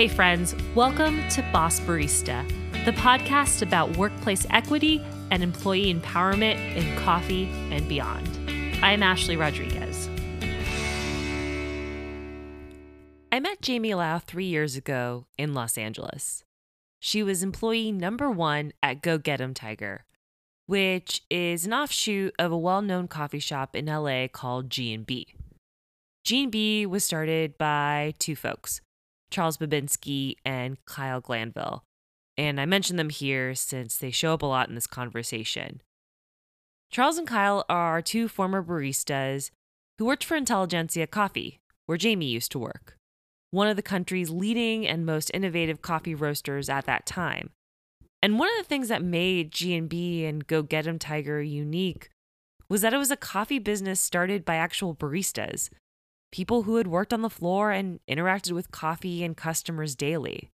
Hey, friends, welcome to Boss Barista, the podcast about workplace equity and employee empowerment in coffee and beyond. I'm Ashley Rodriguez. I met Jamie Lau three years ago in Los Angeles. She was employee number one at Go Get 'em Tiger, which is an offshoot of a well-known coffee shop in LA called G&B. G&B was started by two folks, Charles Babinski and Kyle Glanville. And I mention them here since they show up a lot in this conversation. Charles and Kyle are two former baristas who worked for Intelligentsia Coffee, where Jamie used to work one of the country's leading and most innovative coffee roasters at that time. And one of the things that made G&B and Go Get 'em Tiger unique was that it was a coffee business started by actual baristas, people who had worked on the floor and interacted with coffee and customers daily.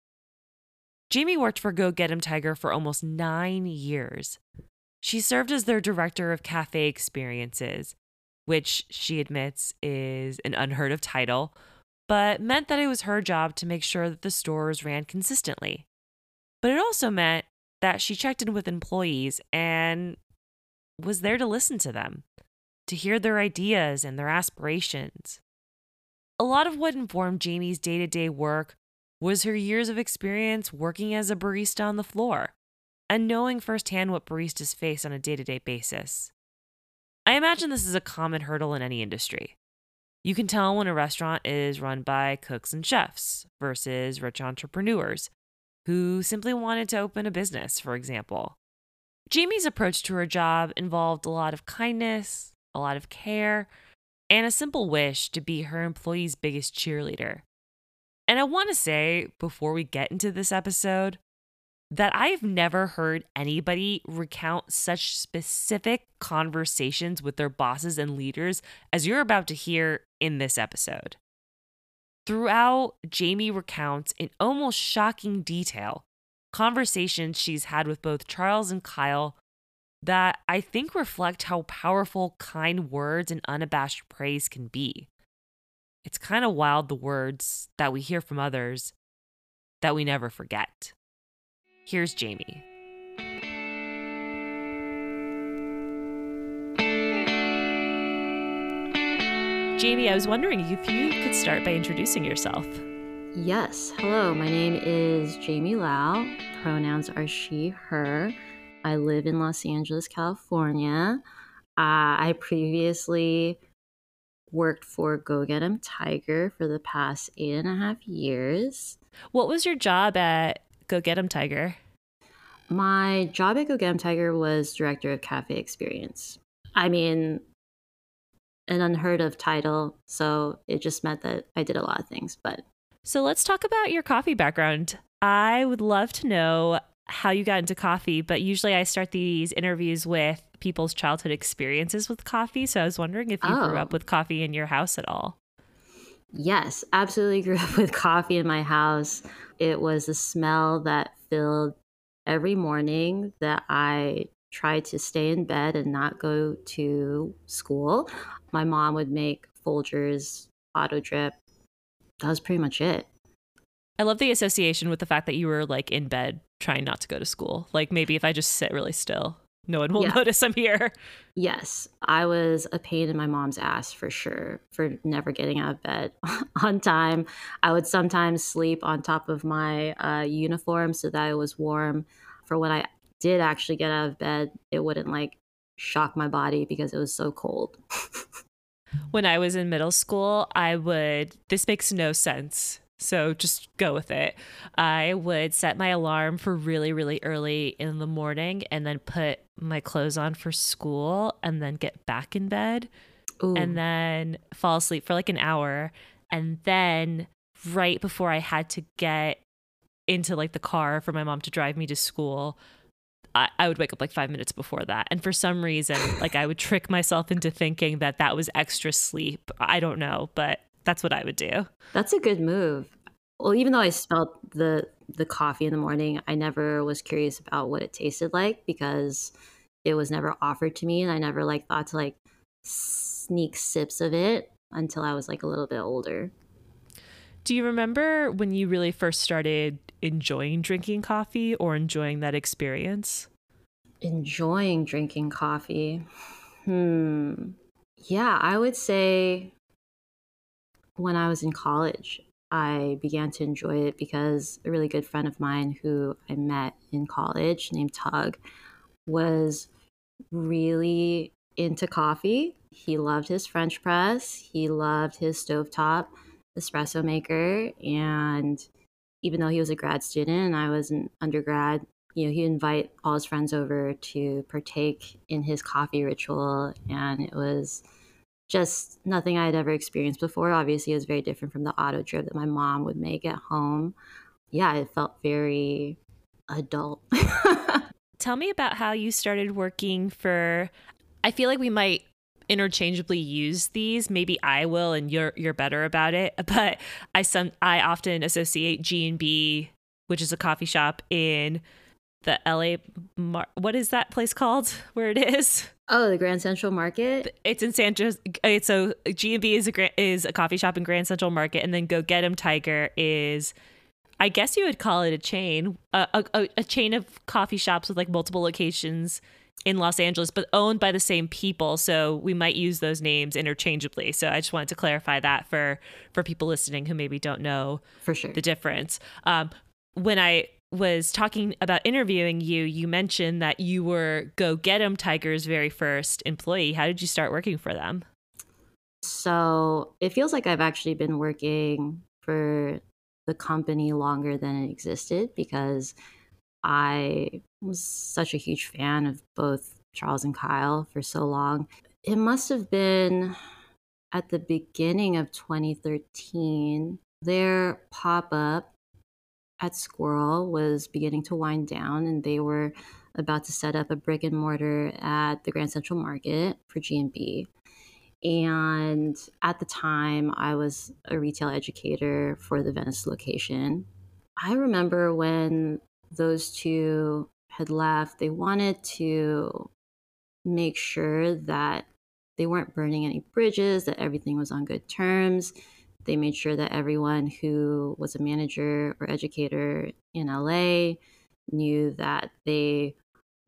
Jamie worked for Go Get 'em Tiger for almost 9 years. She served as their director of cafe experiences, which she admits is an unheard of title but meant that it was her job to make sure that the stores ran consistently. But it also meant that she checked in with employees and was there to listen to them, to hear their ideas and their aspirations. A lot of what informed Jamie's day to day work was her years of experience working as a barista on the floor and knowing firsthand what baristas face on a day to day basis. I imagine this is a common hurdle in any industry. You can tell when a restaurant is run by cooks and chefs versus rich entrepreneurs who simply wanted to open a business, for example. Jamie's approach to her job involved a lot of kindness, a lot of care, and a simple wish to be her employees' biggest cheerleader. And I want to say, before we get into this episode, that I've never heard anybody recount such specific conversations with their bosses and leaders as you're about to hear in this episode. Throughout, Jamie recounts in almost shocking detail conversations she's had with both Charles and Kyle that I think reflect how powerful kind words and unabashed praise can be. It's kind of wild the words that we hear from others that we never forget. Here's Jamie. Jamie, I was wondering if you could start by introducing yourself. Yes. Hello, my name is Jamie Lau. Pronouns are she, her. I live in Los Angeles, California. Uh, I previously worked for Go Get 'em Tiger for the past eight and a half years. What was your job at Go Get 'em Tiger? My job at Go Get 'em Tiger was director of cafe experience. I mean, an unheard of title, so it just meant that I did a lot of things. But so let's talk about your coffee background. I would love to know how you got into coffee, but usually I start these interviews with people's childhood experiences with coffee. So I was wondering if you oh. grew up oh. with coffee in your house at all. Yes, absolutely grew up with coffee in my house. It was a smell that filled every morning that I tried to stay in bed and not go to school. My mom would make Folgers, auto drip. That was pretty much it. I love the association with the fact that you were like in bed trying not to go to school. Like maybe if I just sit really still, no one will yeah. notice I'm here. Yes, I was a pain in my mom's ass for sure for never getting out of bed on time. I would sometimes sleep on top of my uh, uniform so that it was warm. For when I did actually get out of bed, it wouldn't like shock my body because it was so cold. when I was in middle school, I would, this makes no sense so just go with it. I would set my alarm for really, really early in the morning and then put my clothes on for school and then get back in bed Ooh. and then fall asleep for like an hour. And then right before I had to get into like the car for my mom to drive me to school, I, I would wake up like five minutes before that. And for some reason, like I would trick myself into thinking that that was extra sleep. I don't know, but that's what I would do. That's a good move. Well, even though I smelled the the coffee in the morning, I never was curious about what it tasted like because it was never offered to me and I never like thought to like sneak sips of it until I was like a little bit older. Do you remember when you really first started enjoying drinking coffee or enjoying that experience? Enjoying drinking coffee. Hmm. Yeah, I would say when I was in college, I began to enjoy it because a really good friend of mine who I met in college named Tug was really into coffee. He loved his French press, he loved his stovetop espresso maker. And even though he was a grad student and I was an undergrad, you know, he'd invite all his friends over to partake in his coffee ritual. And it was just nothing I had ever experienced before. Obviously, it was very different from the auto drip that my mom would make at home. Yeah, it felt very adult. Tell me about how you started working for. I feel like we might interchangeably use these. Maybe I will, and you're you're better about it. But I some I often associate G and B, which is a coffee shop in the LA. Mar- what is that place called? Where it is? Oh, the Grand Central Market. It's in San Jose. It's so G and B is a is a coffee shop in Grand Central Market, and then Go Get 'Em Tiger is. I guess you would call it a chain, a, a, a chain of coffee shops with like multiple locations in Los Angeles, but owned by the same people. So we might use those names interchangeably. So I just wanted to clarify that for for people listening who maybe don't know for sure the difference. Um, when I was talking about interviewing you, you mentioned that you were Go Get 'Em Tiger's very first employee. How did you start working for them? So it feels like I've actually been working for the company longer than it existed because I was such a huge fan of both Charles and Kyle for so long. It must have been at the beginning of 2013. Their pop up at Sqirl was beginning to wind down, and they were about to set up a brick and mortar at the Grand Central Market for G&B. And at the time, I was a retail educator for the Venice location. I remember when those two had left, they wanted to make sure that they weren't burning any bridges, that everything was on good terms. They made sure that everyone who was a manager or educator in LA knew that they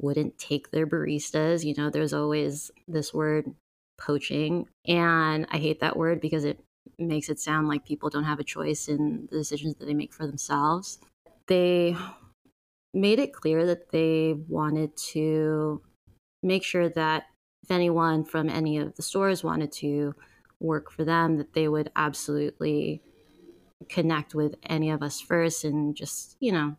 wouldn't take their baristas. You know, there's always this word poaching. And I hate that word because it makes it sound like people don't have a choice in the decisions that they make for themselves. They made it clear that they wanted to make sure that if anyone from any of the stores wanted to work for them, that they would absolutely connect with any of us first and just, you know,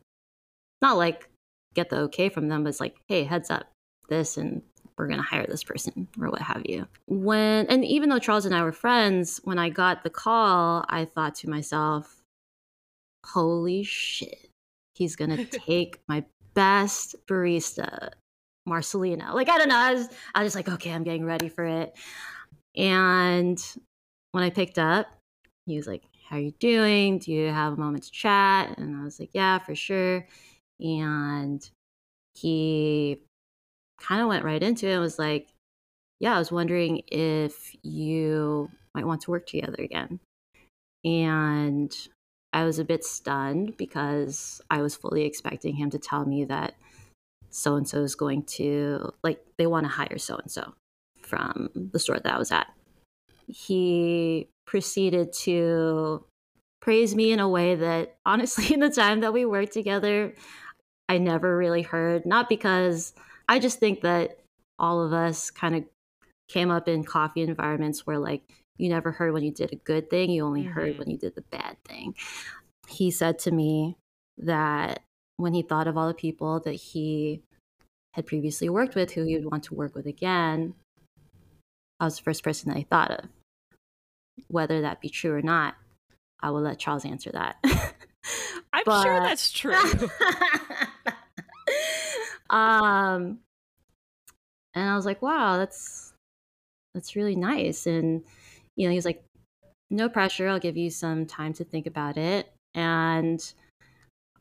not like get the okay from them, but it's like, hey, heads up, this and we're going to hire this person or what have you. When, and even though Charles and I were friends, when I got the call, I thought to myself, holy shit, he's going to take my best barista, marcelina Like, I don't know. I was, I was just like, okay, I'm getting ready for it. And when I picked up, he was like, how are you doing? Do you have a moment to chat? And I was like, yeah, for sure. And he kind of went right into it and was like, yeah, I was wondering if you might want to work together again. And I was a bit stunned because I was fully expecting him to tell me that so and so is going to, like, they want to hire so and so from the store that I was at. He proceeded to praise me in a way that, honestly, in the time that we worked together, I never really heard. Not because I just think that all of us kind of came up in coffee environments where like you never heard when you did a good thing, you only mm-hmm. heard when you did the bad thing. He said to me that when he thought of all the people that he had previously worked with who he would want to work with again, I was the first person that he thought of. Whether that be true or not, I will let Charles answer that. I'm but... sure that's true. Um, and I was like, wow, that's that's really nice. And you know, he was like, no pressure. I'll give you some time to think about it. And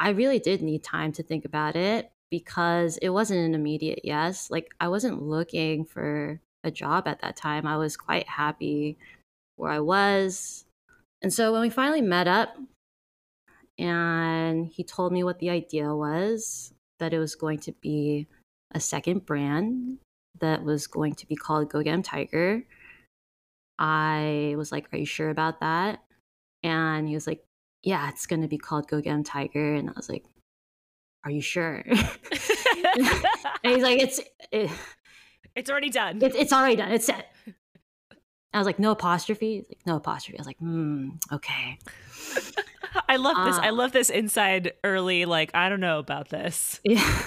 I really did need time to think about it because it wasn't an immediate yes. Like I wasn't looking for a job at that time. I was quite happy where I was. And so when we finally met up and he told me what the idea was, that it was going to be a second brand that was going to be called Go Get 'em Tiger. I was like, Are you sure about that? And he was like, Yeah, it's going to be called Go Get 'em Tiger. And I was like, Are you sure? and he's like, It's. It, it's already done. It, it's already done. It's set. I was like, no apostrophe. Like, no apostrophe. I was like, hmm, okay. I love this. Uh, I love this inside early. Like, I don't know about this. Yeah.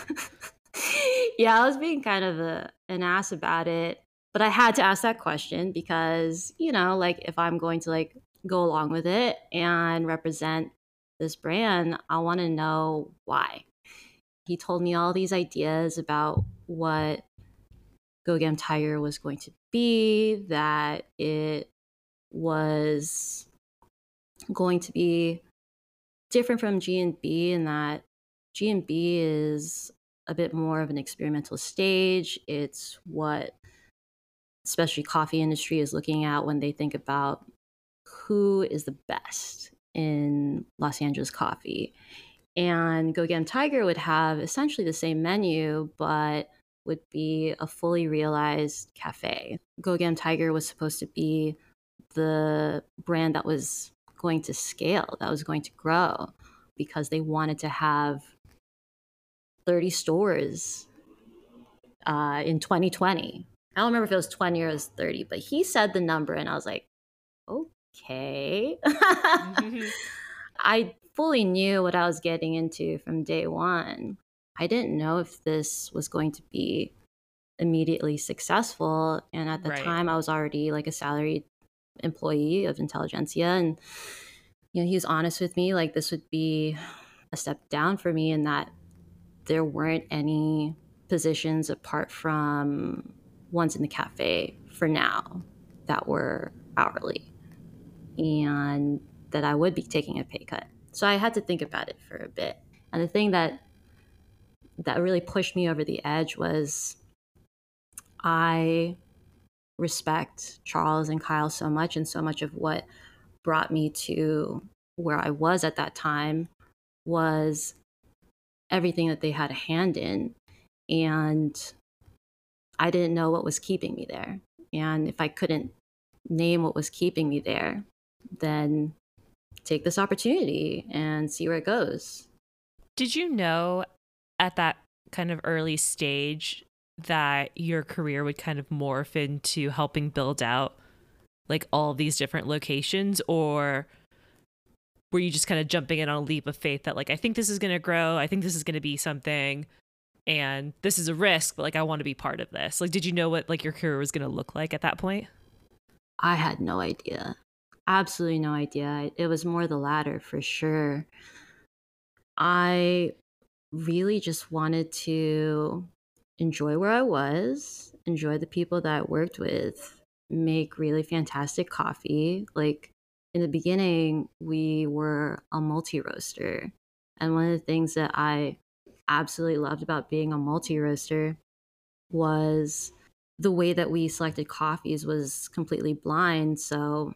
yeah, I was being kind of a, an ass about it, but I had to ask that question because, you know, like if I'm going to like go along with it and represent this brand, I want to know why. He told me all these ideas about what Go 'em Tiger was going to be, that it was going to be different from G and B in that G and B is a bit more of an experimental stage. It's what especially coffee industry is looking at when they think about who is the best in Los Angeles coffee. And Go 'em Tiger would have essentially the same menu, but would be a fully realized cafe. Go Tiger was supposed to be the brand that was going to scale, that was going to grow, because they wanted to have 30 stores uh, in 2020. I don't remember if it was 20 or it was 30, but he said the number, and I was like, okay. I fully knew what I was getting into from day one. I didn't know if this was going to be immediately successful. And at the right. time, I was already like a salaried employee of Intelligentsia. And, you know, he was honest with me, like, this would be a step down for me, in that there weren't any positions apart from ones in the cafe for now that were hourly. And that I would be taking a pay cut. So I had to think about it for a bit. And the thing that that really pushed me over the edge was I respect Charles and Kyle so much, and so much of what brought me to where I was at that time was everything that they had a hand in. And I didn't know what was keeping me there. And if I couldn't name what was keeping me there, then take this opportunity and see where it goes. Did you know at that kind of early stage that your career would kind of morph into helping build out like all these different locations or were you just kind of jumping in on a leap of faith that like I think this is going to grow, I think this is going to be something and this is a risk, but like I want to be part of this. Like did you know what like your career was going to look like at that point? I had no idea. Absolutely no idea. It was more the latter for sure. I really just wanted to enjoy where I was, enjoy the people that I worked with, make really fantastic coffee. Like in the beginning, we were a multi roaster. And one of the things that I absolutely loved about being a multi roaster was the way that we selected coffees was completely blind. So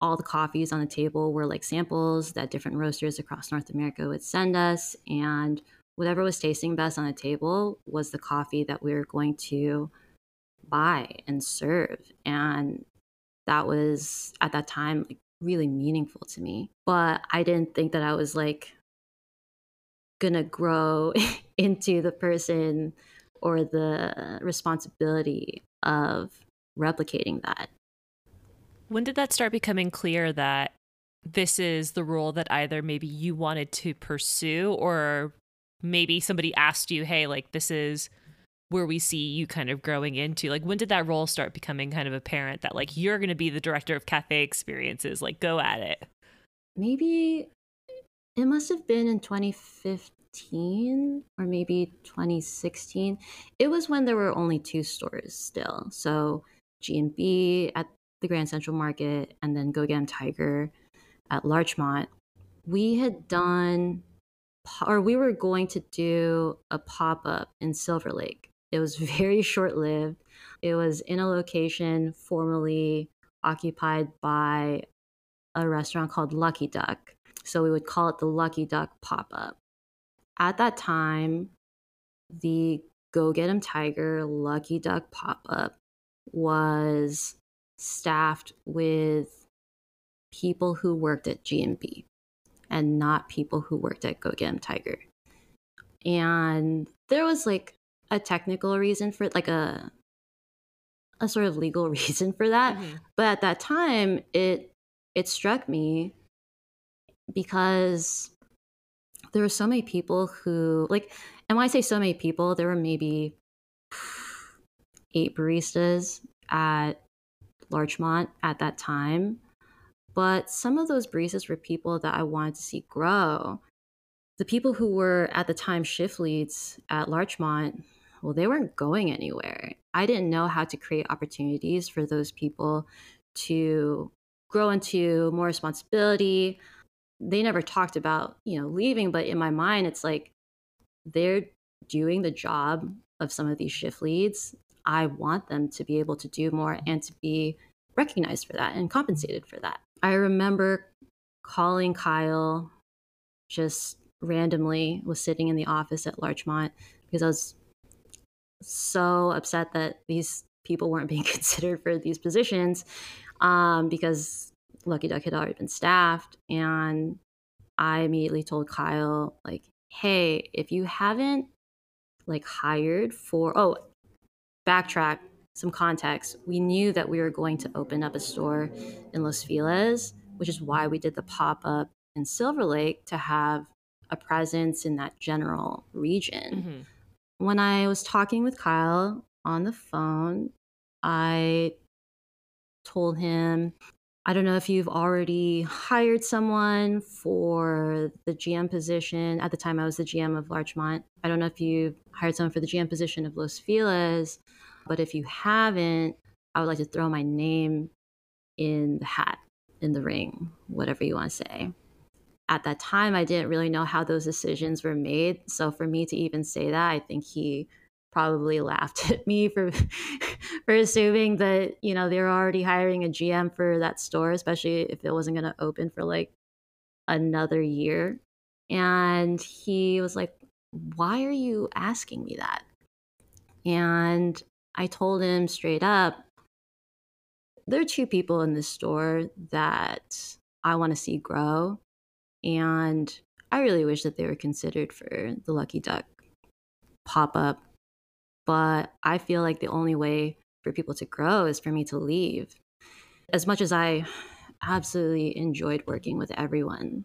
all the coffees on the table were like samples that different roasters across North America would send us. And whatever was tasting best on the table was the coffee that we were going to buy and serve. And that was at that time like really meaningful to me. But I didn't think that I was like gonna grow into the person or the responsibility of replicating that. When did that start becoming clear that this is the role that either maybe you wanted to pursue or maybe somebody asked you, hey, like this is where we see you kind of growing into? Like when did that role start becoming kind of apparent that like you're going to be the director of cafe experiences? Like go at it. Maybe it must have been in 2015 or maybe 2016. It was when there were only two stores still. So G&B at the Grand Central Market and then Go Get 'em Tiger at Larchmont. We had done or we were going to do a pop up in Silver Lake. It was very short lived. It was in a location formerly occupied by a restaurant called Lucky Duck. So we would call it the Lucky Duck pop up. At that time, the Go Get 'em Tiger Lucky Duck pop up was staffed with people who worked at G&B and not people who worked at Go Get 'em Tiger. And there was like a technical reason for it, like a a sort of legal reason for that. Mm-hmm. But at that time, it it struck me because there were so many people who like and when I say so many people, there were maybe eight baristas at Larchmont at that time. But some of those baristas were people that I wanted to see grow. The people who were at the time shift leads at Larchmont, well, they weren't going anywhere. I didn't know how to create opportunities for those people to grow into more responsibility. They never talked about, you know, leaving, but in my mind, it's like they're doing the job of some of these shift leads. I want them to be able to do more and to be recognized for that and compensated for that. I remember calling Kyle just randomly, was sitting in the office at Larchmont because I was so upset that these people weren't being considered for these positions um, because Lucky Duck had already been staffed. And I immediately told Kyle, like, hey, if you haven't like hired for, oh, backtrack some context. We knew that we were going to open up a store in Los Feliz, which is why we did the pop up in Silver Lake to have a presence in that general region. Mm-hmm. When I was talking with Kyle on the phone, I told him I don't know if you've already hired someone for the GM position. At the time, I was the GM of Larchmont. I don't know if you've hired someone for the GM position of Los Feliz, but if you haven't, I would like to throw my name in the hat, in the ring, whatever you want to say. At that time, I didn't really know how those decisions were made. So for me to even say that, I think he probably laughed at me for for assuming that you know they were already hiring a GM for that store, especially if it wasn't going to open for like another year. And he was like, "Why are you asking me that?" And I told him straight up, there are two people in this store that I want to see grow, and I really wish that they were considered for the Lucky Duck pop up but I feel like the only way for people to grow is for me to leave. As much as I absolutely enjoyed working with everyone,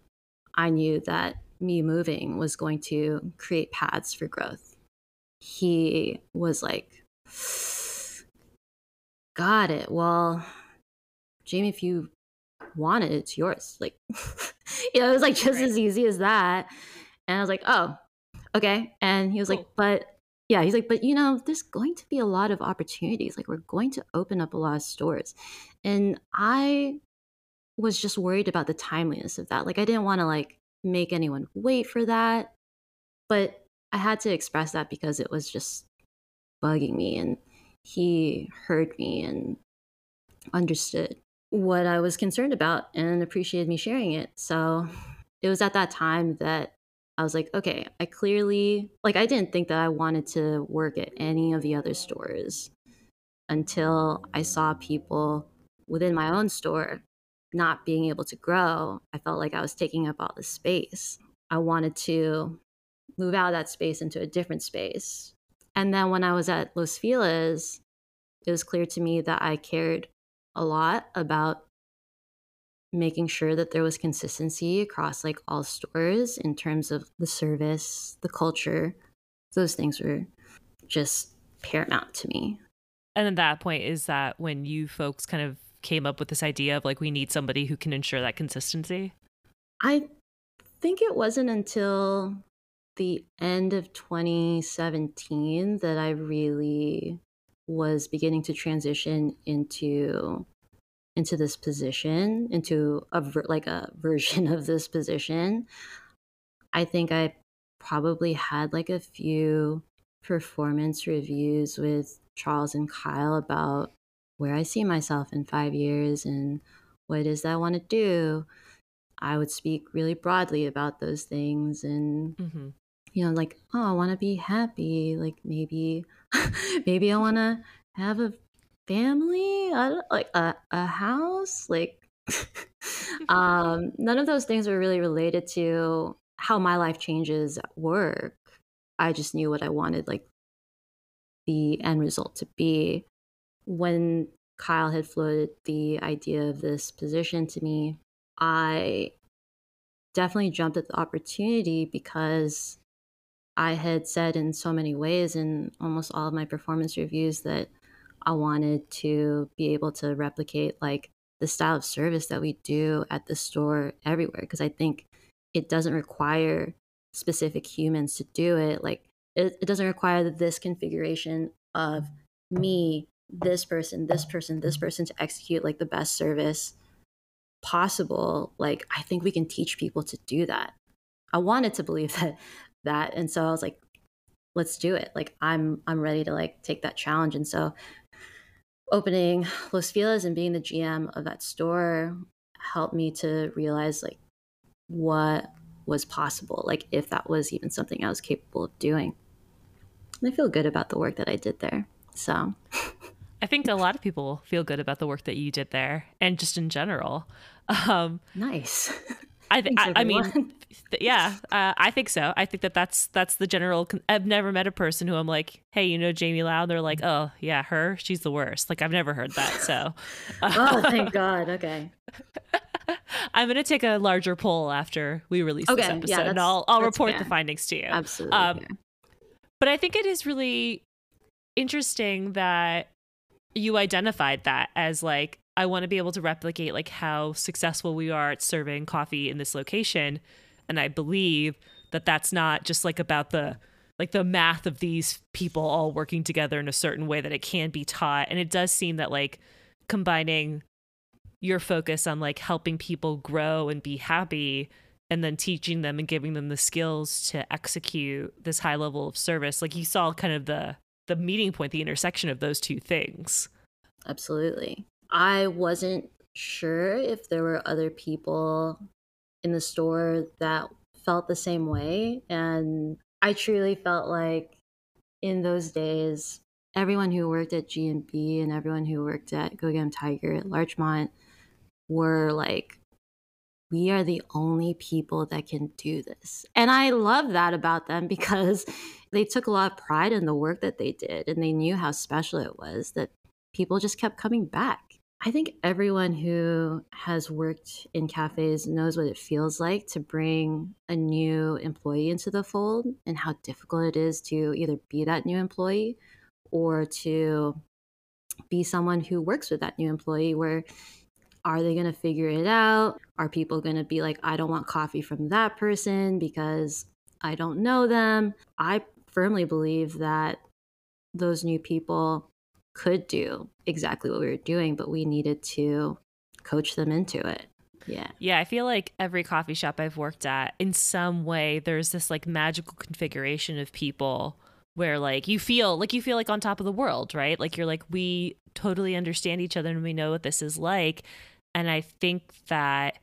I knew that me moving was going to create paths for growth. He was like, Got it. Well, Jamie, if you want it, it's yours. Like, you know, it was like just right. as easy as that. And I was like, Oh, okay. And he was cool. like, But yeah, he's like, but you know, there's going to be a lot of opportunities. Like, we're going to open up a lot of stores. And I was just worried about the timeliness of that. Like, I didn't want to like make anyone wait for that. But I had to express that because it was just bugging me. And he heard me and understood what I was concerned about and appreciated me sharing it. So it was at that time that I was like, okay, I clearly, like, I didn't think that I wanted to work at any of the other stores until I saw people within my own store not being able to grow. I felt like I was taking up all the space. I wanted to move out of that space into a different space. And then when I was at Los Feliz, it was clear to me that I cared a lot about making sure that there was consistency across like all stores in terms of the service, the culture. Those things were just paramount to me. And at that point is that when you folks kind of came up with this idea of like we need somebody who can ensure that consistency? I think it wasn't until the end of 2017 that I really was beginning to transition into into this position, into a like a version of this position, I think I probably had like a few performance reviews with Charles and Kyle about where I see myself in five years and what it is that I want to do, I would speak really broadly about those things and mm-hmm. You know like oh I want to be happy like maybe maybe I want to have a family I like a, a house like um none of those things were really related to how my life changes at work. I just knew what I wanted like the end result to be. When Kyle had floated the idea of this position to me I definitely jumped at the opportunity because I had said in so many ways in almost all of my performance reviews that I wanted to be able to replicate like the style of service that we do at the store everywhere because I think it doesn't require specific humans to do it like it, it doesn't require this configuration of me this person this person this person to execute like the best service possible like i think we can teach people to do that. I wanted to believe that that. And so i was like let's do it. Like i'm i'm ready to like take that challenge. And so opening los feliz and being the gm of that store helped me to realize like what was possible like if that was even something i was capable of doing. And i feel good about the work that i did there. So I think a lot of people feel good about the work that you did there and just in general. Um, nice. I, th- I, I, mean, th- yeah, uh, I think so. I think that that's that's the general. Con- I've never met a person who I'm like, hey, you know Jamie Lau? They're like, oh yeah, her, she's the worst. Like I've never heard that. So, oh, thank God. Okay. I'm gonna take a larger poll after we release okay, this episode, yeah, and I'll I'll report fair. the findings to you. Absolutely. Um, but I think it is really interesting that you identified that as like I want to be able to replicate like how successful we are at serving coffee in this location. And I believe that that's not just like about the like the math of these people all working together in a certain way that it can be taught. And it does seem that like combining your focus on like helping people grow and be happy and then teaching them and giving them the skills to execute this high level of service like you saw kind of the the meeting point the intersection of those two things. Absolutely I wasn't sure if there were other people in the store that felt the same way. And I truly felt like in those days, everyone who worked at G&B and everyone who worked at Go Tiger at Larchmont were like, we are the only people that can do this. And I love that about them because they took a lot of pride in the work that they did and they knew how special it was that people just kept coming back. I think everyone who has worked in cafes knows what it feels like to bring a new employee into the fold and how difficult it is to either be that new employee or to be someone who works with that new employee where are they going to figure it out? Are people going to be like, I don't want coffee from that person because I don't know them? I firmly believe that those new people could do exactly what we were doing, but we needed to coach them into it. Yeah. Yeah, I feel like every coffee shop I've worked at, in some way, there's this like magical configuration of people where like you feel like you feel like on top of the world, right? Like you're like, we totally understand each other and we know what this is like. And I think that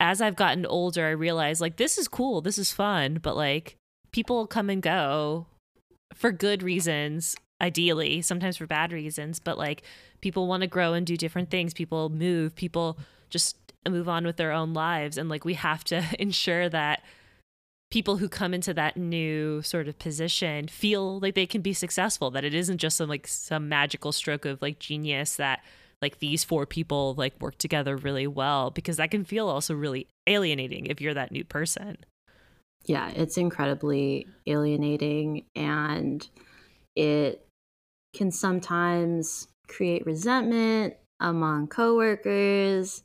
as I've gotten older, I realize like this is cool, this is fun, but like people come and go for good reasons ideally, sometimes for bad reasons, but like people want to grow and do different things. People move, people just move on with their own lives. And like we have to ensure that people who come into that new sort of position feel like they can be successful, that it isn't just some like some magical stroke of like genius that like these four people like work together really well because that can feel also really alienating if you're that new person. Yeah, it's incredibly alienating and it can sometimes create resentment among coworkers,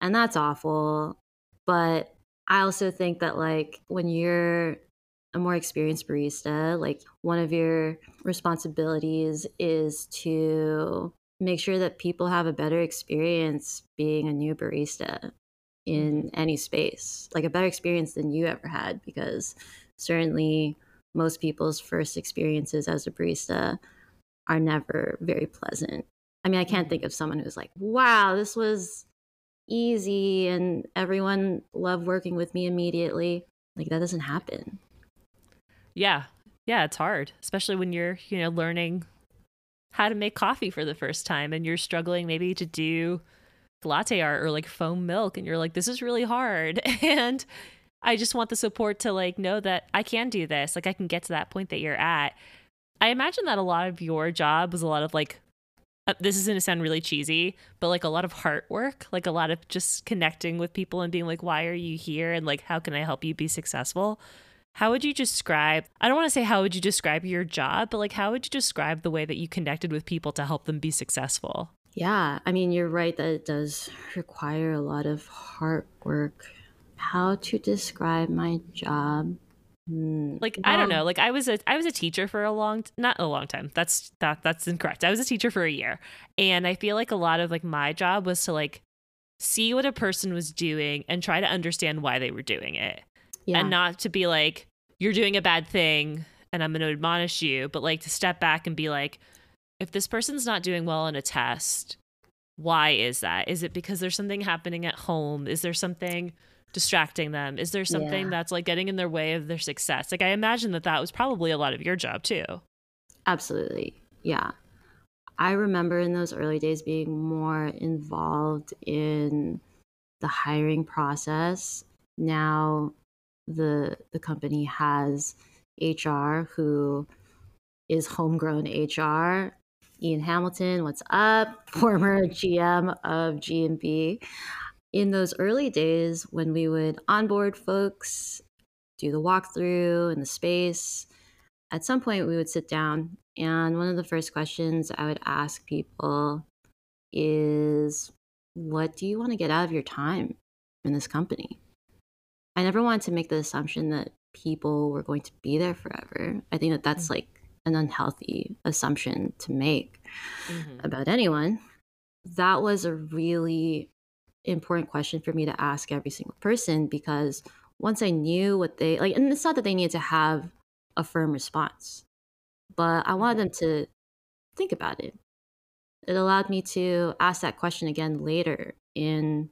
and that's awful. But I also think that like when you're a more experienced barista, like one of your responsibilities is to make sure that people have a better experience being a new barista in mm-hmm. any space, like a better experience than you ever had, because certainly most people's first experiences as a barista are never very pleasant. I mean, I can't think of someone who's like, wow, this was easy and everyone loved working with me immediately. Like that doesn't happen. Yeah. Yeah, it's hard, especially when you're, you know, learning how to make coffee for the first time and you're struggling maybe to do latte art or like foam milk and you're like this is really hard and I just want the support to like know that I can do this. Like I can get to that point that you're at. I imagine that a lot of your job was a lot of like uh, this is going to sound really cheesy, but like a lot of heart work, like a lot of just connecting with people and being like, why are you here? And like, how can I help you be successful? How would you describe, I don't want to say how would you describe your job, but like, how would you describe the way that you connected with people to help them be successful? Yeah, I mean, you're right that it does require a lot of hard work. How to describe my job? Mm, like I don't know. Like I was a I was a teacher for a long not a long time. That's that that's incorrect. I was a teacher for a year. And I feel like a lot of like my job was to like see what a person was doing and try to understand why they were doing it. Yeah. And not to be like you're doing a bad thing and I'm going to admonish you, but like to step back and be like if this person's not doing well on a test, why is that? Is it because there's something happening at home? Is there something distracting them? Is there something yeah. that's like getting in their way of their success? Like I imagine that that was probably a lot of your job too. Absolutely. Yeah. I remember in those early days being more involved in the hiring process. Now the the company has HR who is homegrown HR. Ian Hamilton, what's up? Former GM of G&B in those early days when we would onboard folks, do the walkthrough in the space, at some point we would sit down and one of the first questions I would ask people is what do you want to get out of your time in this company? I never wanted to make the assumption that people were going to be there forever. I think that that's mm-hmm. like an unhealthy assumption to make mm-hmm. about anyone. That was a really important question for me to ask every single person because once I knew what they like, and it's not that they needed to have a firm response, but I wanted them to think about it. It allowed me to ask that question again later in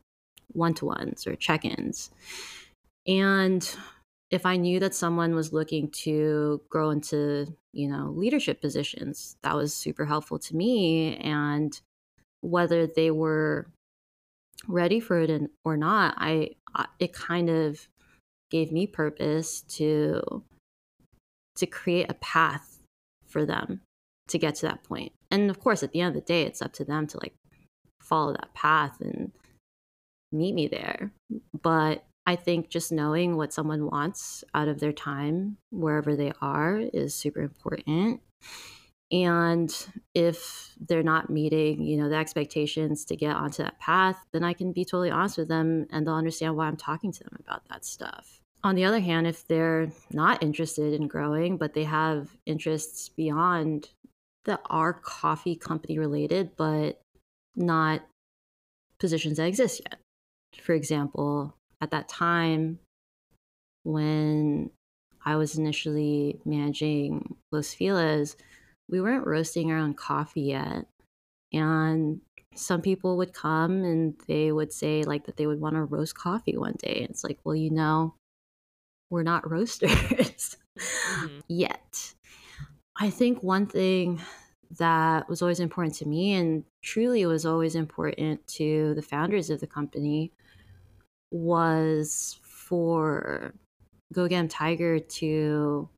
one to ones or check ins. And if I knew that someone was looking to grow into, you know, leadership positions, that was super helpful to me. And whether they were ready for it and, or not, I, it kind of gave me purpose to to create a path for them to get to that point. And of course, at the end of the day, it's up to them to like follow that path and meet me there. But I think just knowing what someone wants out of their time wherever they are is super important and if they're not meeting you know the expectations to get onto that path then i can be totally honest with them and they'll understand why i'm talking to them about that stuff. On the other hand if they're not interested in growing but they have interests beyond that are coffee company related but not positions that exist yet. For example at that time when i was initially managing los feliz we weren't roasting our own coffee yet. And some people would come and they would say like that they would want to roast coffee one day. And it's like, well, you know, we're not roasters mm-hmm. yet. I think one thing that was always important to me and truly was always important to the founders of the company was for Go Get 'em Tiger to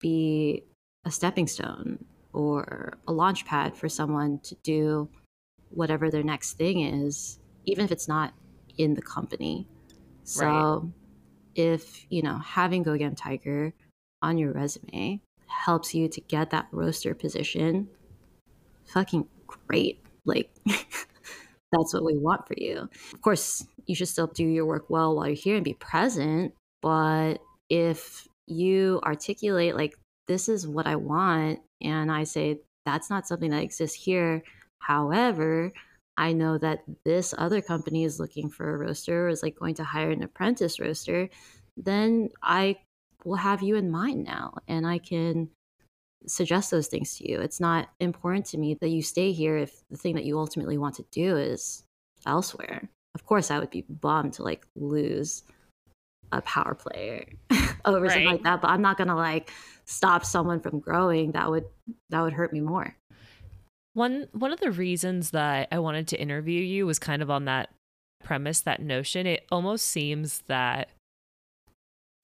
be a stepping stone or a launch pad for someone to do whatever their next thing is, even if it's not in the company. So right. if, you know, having Go Tiger on your resume helps you to get that roaster position, fucking great. Like that's what we want for you. Of course, you should still do your work well while you're here and be present, but if you articulate like this is what I want. And I say, that's not something that exists here. However, I know that this other company is looking for a roaster, or is like going to hire an apprentice roaster, then I will have you in mind now and I can suggest those things to you. It's not important to me that you stay here if the thing that you ultimately want to do is elsewhere. of course I would be bummed to like lose a power player over right. something like that. But I'm not gonna like stop someone from growing. That would that would hurt me more. One one of the reasons that I wanted to interview you was kind of on that premise, that notion. It almost seems that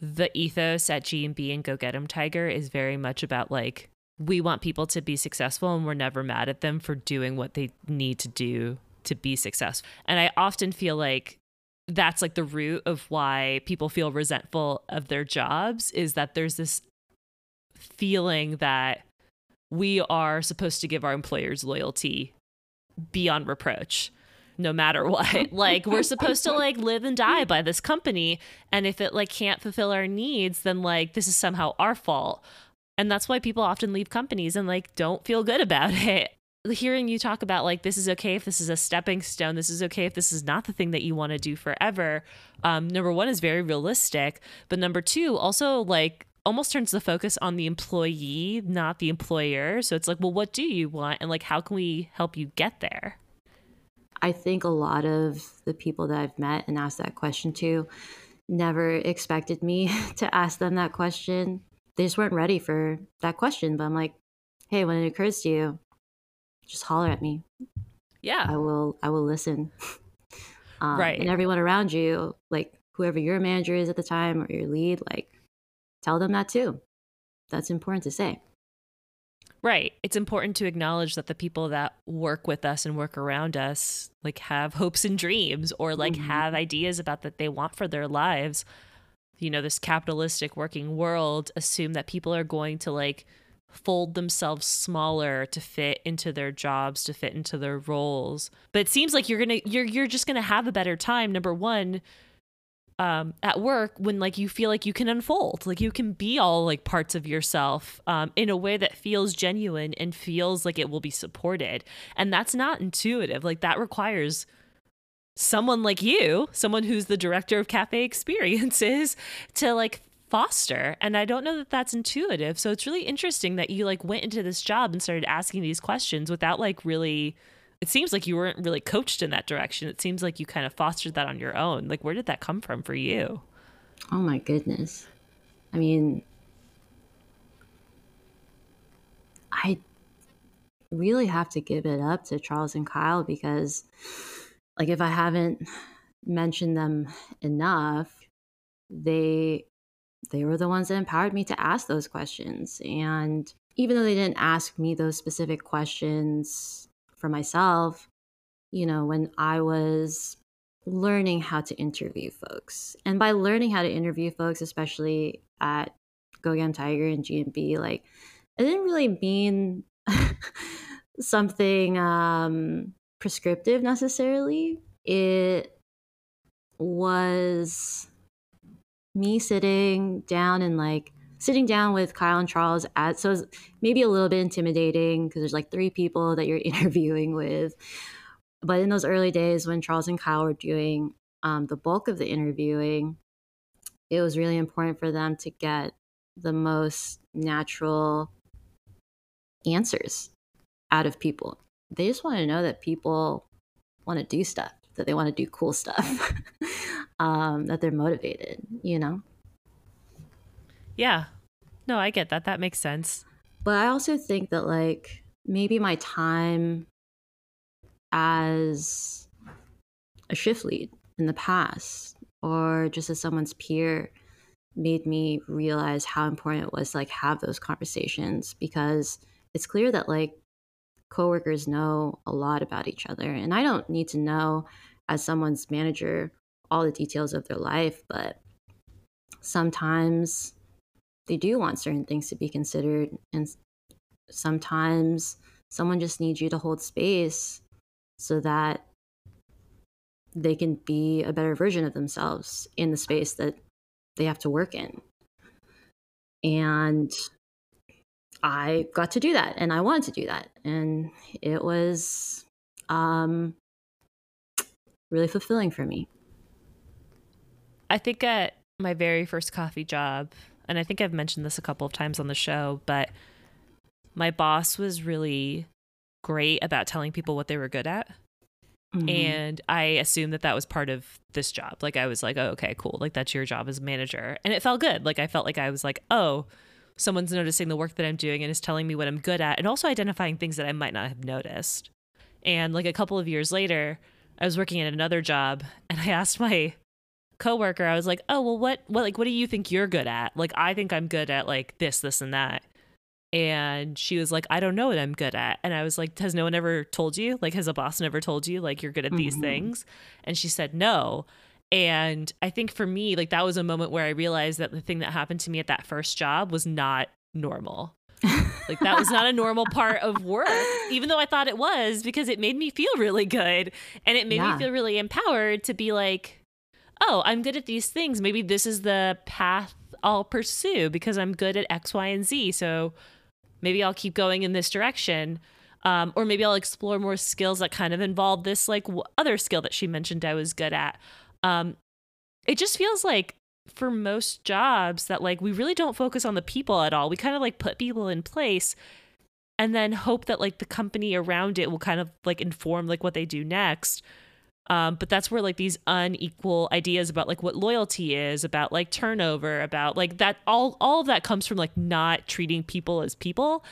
the ethos at G&B and Go Get 'em Tiger is very much about like we want people to be successful and we're never mad at them for doing what they need to do to be successful. And I often feel like that's like the root of why people feel resentful of their jobs is that there's this feeling that we are supposed to give our employers loyalty beyond reproach no matter what. like we're supposed to like live and die by this company and if it like can't fulfill our needs then like this is somehow our fault. And that's why people often leave companies and like don't feel good about it. Hearing you talk about like this is okay if this is a stepping stone, this is okay if this is not the thing that you want to do forever. Um, number one is very realistic, but number two also like almost turns the focus on the employee, not the employer. So it's like, well, what do you want, and like how can we help you get there? I think a lot of the people that I've met and asked that question to never expected me to ask them that question. They just weren't ready for that question. But I'm like, hey, when it occurs to you, just holler at me. Yeah. I will I will listen. um, right. And everyone around you, like whoever your manager is at the time or your lead, like tell them that too. That's important to say. Right. It's important to acknowledge that the people that work with us and work around us like have hopes and dreams or like mm-hmm. have ideas about that they want for their lives. You know, this capitalistic working world assume that people are going to like fold themselves smaller to fit into their jobs, to fit into their roles. But it seems like you're going to you're you're just going to have a better time number 1 um, at work when like you feel like you can unfold, like you can be all like parts of yourself um, in a way that feels genuine and feels like it will be supported. And that's not intuitive. Like that requires someone like you, someone who's the director of cafe experiences, to like foster. And I don't know that that's intuitive. So it's really interesting that you like went into this job and started asking these questions without like really it seems like you weren't really coached in that direction. It seems like you kind of fostered that on your own. Like, where did that come from for you? Oh my goodness. I mean, I really have to give it up to Charles and Kyle because, like, if I haven't mentioned them enough, they they were the ones that empowered me to ask those questions and even though they didn't ask me those specific questions for myself, you know, when I was learning how to interview folks. And by learning how to interview folks, especially at Go Tiger and G&B, like it didn't really mean something um, prescriptive necessarily. It was me sitting down and like sitting down with Kyle and Charles at so it's maybe a little bit intimidating because there's like three people that you're interviewing with. But in those early days when Charles and Kyle were doing um, the bulk of the interviewing, it was really important for them to get the most natural answers out of people. They just want to know that people want to do stuff, that they want to do cool stuff, um, that they're motivated, you know? Yeah. No, I get that. That makes sense. But I also think that like maybe my time as a shift lead in the past or just as someone's peer made me realize how important it was to like have those conversations because it's clear that like coworkers know a lot about each other and I don't need to know as someone's manager all the details of their life but sometimes they do want certain things to be considered and sometimes someone just needs you to hold space so that they can be a better version of themselves in the space that they have to work in. And i got to do that and i wanted to do that and it was um really fulfilling for me. I think at my very first coffee job and I think I've mentioned this a couple of times on the show, but my boss was really great about telling people what they were good at. Mm-hmm. And I assumed that that was part of this job. Like I was like, oh, okay, cool. Like that's your job as a manager. And it felt good. Like I felt like I was like, oh, someone's noticing the work that I'm doing and is telling me what I'm good at and also identifying things that I might not have noticed. And like a couple of years later, I was working at another job and I asked my coworker, I was like, "Oh, well what what like what do you think you're good at?" Like I think I'm good at like this, this and that. And she was like, "I don't know what I'm good at." And I was like, "Has no one ever told you? Like has a boss never told you like you're good at these mm-hmm. things?" And she said, "No." And I think for me, like that was a moment where I realized that the thing that happened to me at that first job was not normal. like that was not a normal part of work, even though I thought it was because it made me feel really good and it made yeah. me feel really empowered to be like, oh, I'm good at these things. Maybe this is the path I'll pursue because I'm good at X, Y, and Z. So maybe I'll keep going in this direction. Um, or maybe I'll explore more skills that kind of involve this like w- other skill that she mentioned I was good at. Um, it just feels like for most jobs that like we really don't focus on the people at all. We kind of like put people in place and then hope that like the company around it will kind of like inform like what they do next. Um, but that's where like these unequal ideas about like what loyalty is, about like turnover, about like that all all of that comes from like not treating people as people.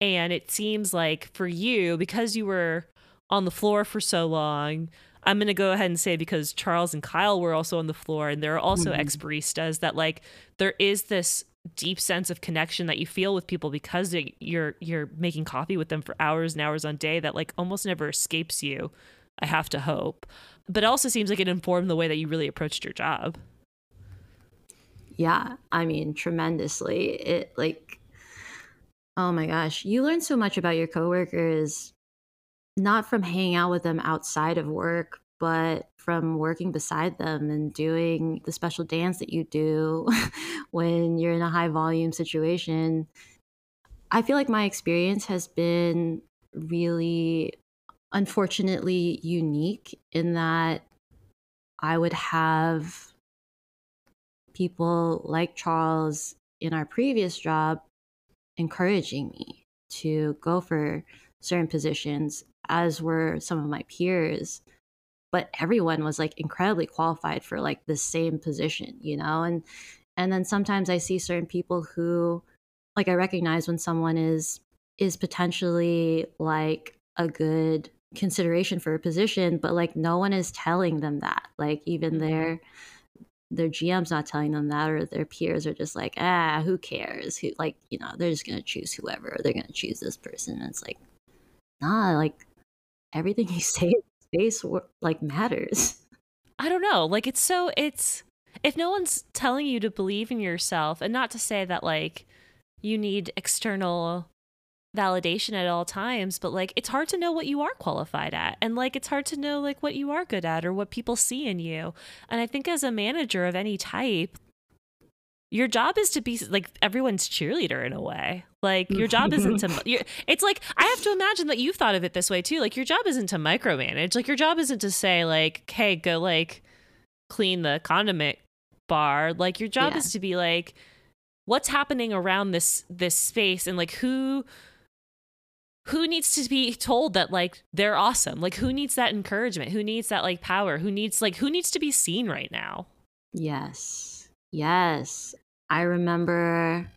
And it seems like for you, because you were on the floor for so long, I'm going to go ahead and say because Charles and Kyle were also on the floor and there are also mm-hmm. ex baristas that like there is this deep sense of connection that you feel with people because you're you're making coffee with them for hours and hours on day that like almost never escapes you. I have to hope. But it also seems like it informed the way that you really approached your job. Yeah, I mean tremendously. It like oh my gosh, you learn so much about your coworkers not from hanging out with them outside of work, but from working beside them and doing the special dance that you do when you're in a high volume situation. I feel like my experience has been really unfortunately unique in that I would have people like Charles in our previous job encouraging me to go for certain positions as were some of my peers. But everyone was like incredibly qualified for like the same position you know? And and then sometimes i see certain people who like i recognize when someone is is potentially like a good consideration for a position but like no one is telling them that like even mm-hmm. their their gm's not telling them that or their peers are just like ah who cares who like you know they're just gonna choose whoever they're gonna choose this person and it's like nah like everything you say in space like matters. I don't know. Like it's so it's if no one's telling you to believe in yourself and not to say that like you need external validation at all times, but like it's hard to know what you are qualified at. And like it's hard to know like what you are good at or what people see in you. And I think as a manager of any type, your job is to be like everyone's cheerleader in a way. Like your job isn't to. It's like I have to imagine that you've thought of it this way too. Like your job isn't to micromanage. Like your job isn't to say like, "Hey, go like clean the condiment bar." Like your job yeah. is to be like, what's happening around this this space and like who who needs to be told that like they're awesome? Like who needs that encouragement? Who needs that like power? Who needs like who needs to be seen right now? Yes. Yes. I remember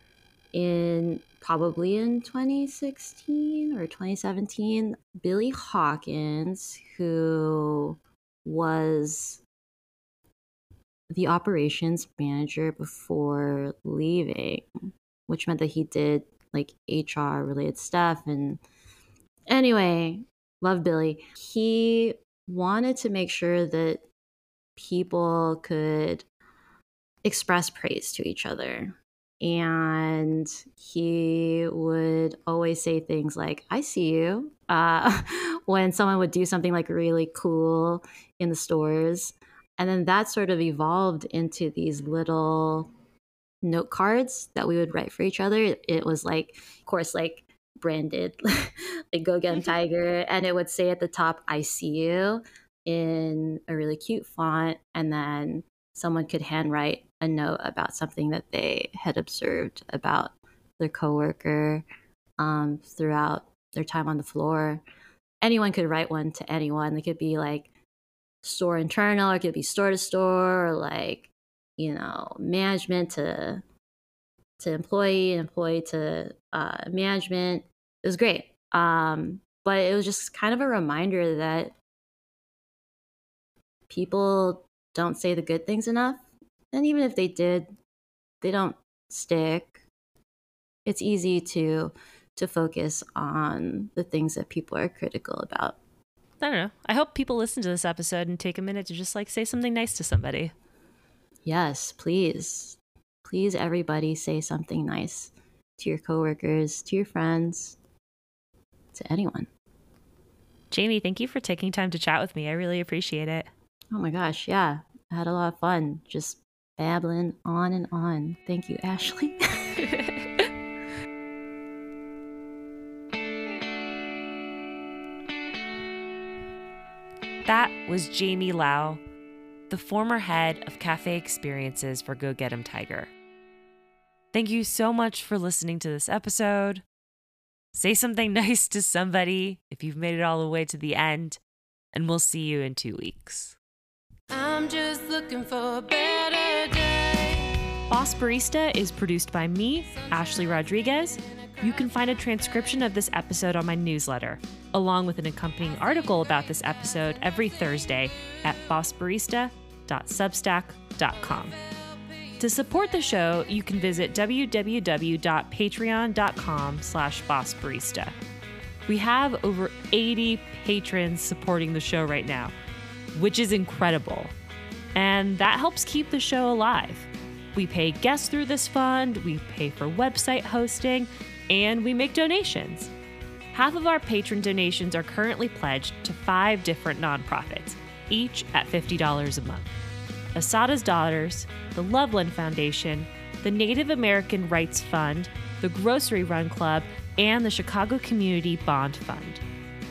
in probably in 2016 or 2017, Billy Hawkins, who was the operations manager before leaving, which meant that he did like HR related stuff. And anyway, love Billy. He wanted to make sure that people could express praise to each other. And he would always say things like, I see you. Uh, when someone would do something like really cool in the stores. And then that sort of evolved into these little note cards that we would write for each other. It was like, of course, like branded, like Go Get 'em Tiger. And it would say at the top, I see you in a really cute font. And then someone could handwrite a note about something that they had observed about their coworker um, throughout their time on the floor. anyone could write one to anyone. It could be like store internal, or it could be store to store, or like, you know, management to to employee, employee to uh, management. It was great. Um, but it was just kind of a reminder that people don't say the good things enough. And even if they did, they don't stick. It's easy to to focus on the things that people are critical about. I don't know. I hope people listen to this episode and take a minute to just like say something nice to somebody. Yes, please. Please everybody say something nice to your coworkers, to your friends, to anyone. Jamie, thank you for taking time to chat with me. I really appreciate it. Oh my gosh, yeah. I had a lot of fun just babbling on and on. Thank you, Ashley. that was Jamie Lau, the former head of cafe experiences for Go Get 'em Tiger. Thank you so much for listening to this episode. Say something nice to somebody if you've made it all the way to the end, and we'll see you in two weeks. I'm just looking for a better day. Boss Barista is produced by me, Ashley Rodriguez. You can find a transcription of this episode on my newsletter, along with an accompanying article about this episode every Thursday at bossbarista.substack.com. To support the show, you can visit www.patreon.com slash bossbarista. We have over 80 patrons supporting the show right now which is incredible. And that helps keep the show alive. We pay guests through this fund, we pay for website hosting, and we make donations. Half of our patron donations are currently pledged to five different nonprofits, each at $50 a month Assata's Daughters, the Loveland Foundation, the Native American Rights Fund, the Grocery Run Club, and the Chicago Community Bond Fund.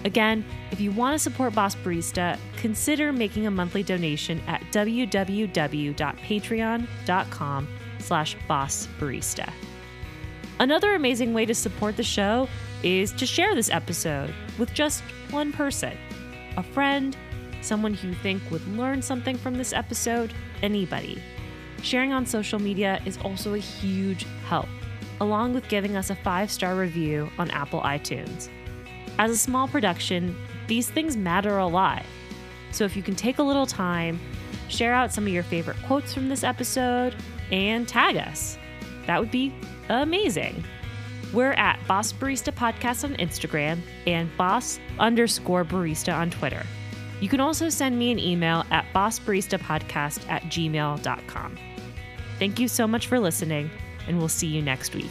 Again, if you want to support Boss Barista, consider making a monthly donation at www.patreon.com slash bossbarista. Another amazing way to support the show is to share this episode with just one person, a friend, someone who you think would learn something from this episode, anybody. Sharing on social media is also a huge help, along with giving us a five star review on Apple iTunes. As a small production, these things matter a lot. So if you can take a little time, share out some of your favorite quotes from this episode, and tag us, that would be amazing. We're at Boss Barista Podcast on Instagram and Boss underscore barista on Twitter. You can also send me an email at bossbaristapodcast at gmail.com. Thank you so much for listening, and we'll see you next week.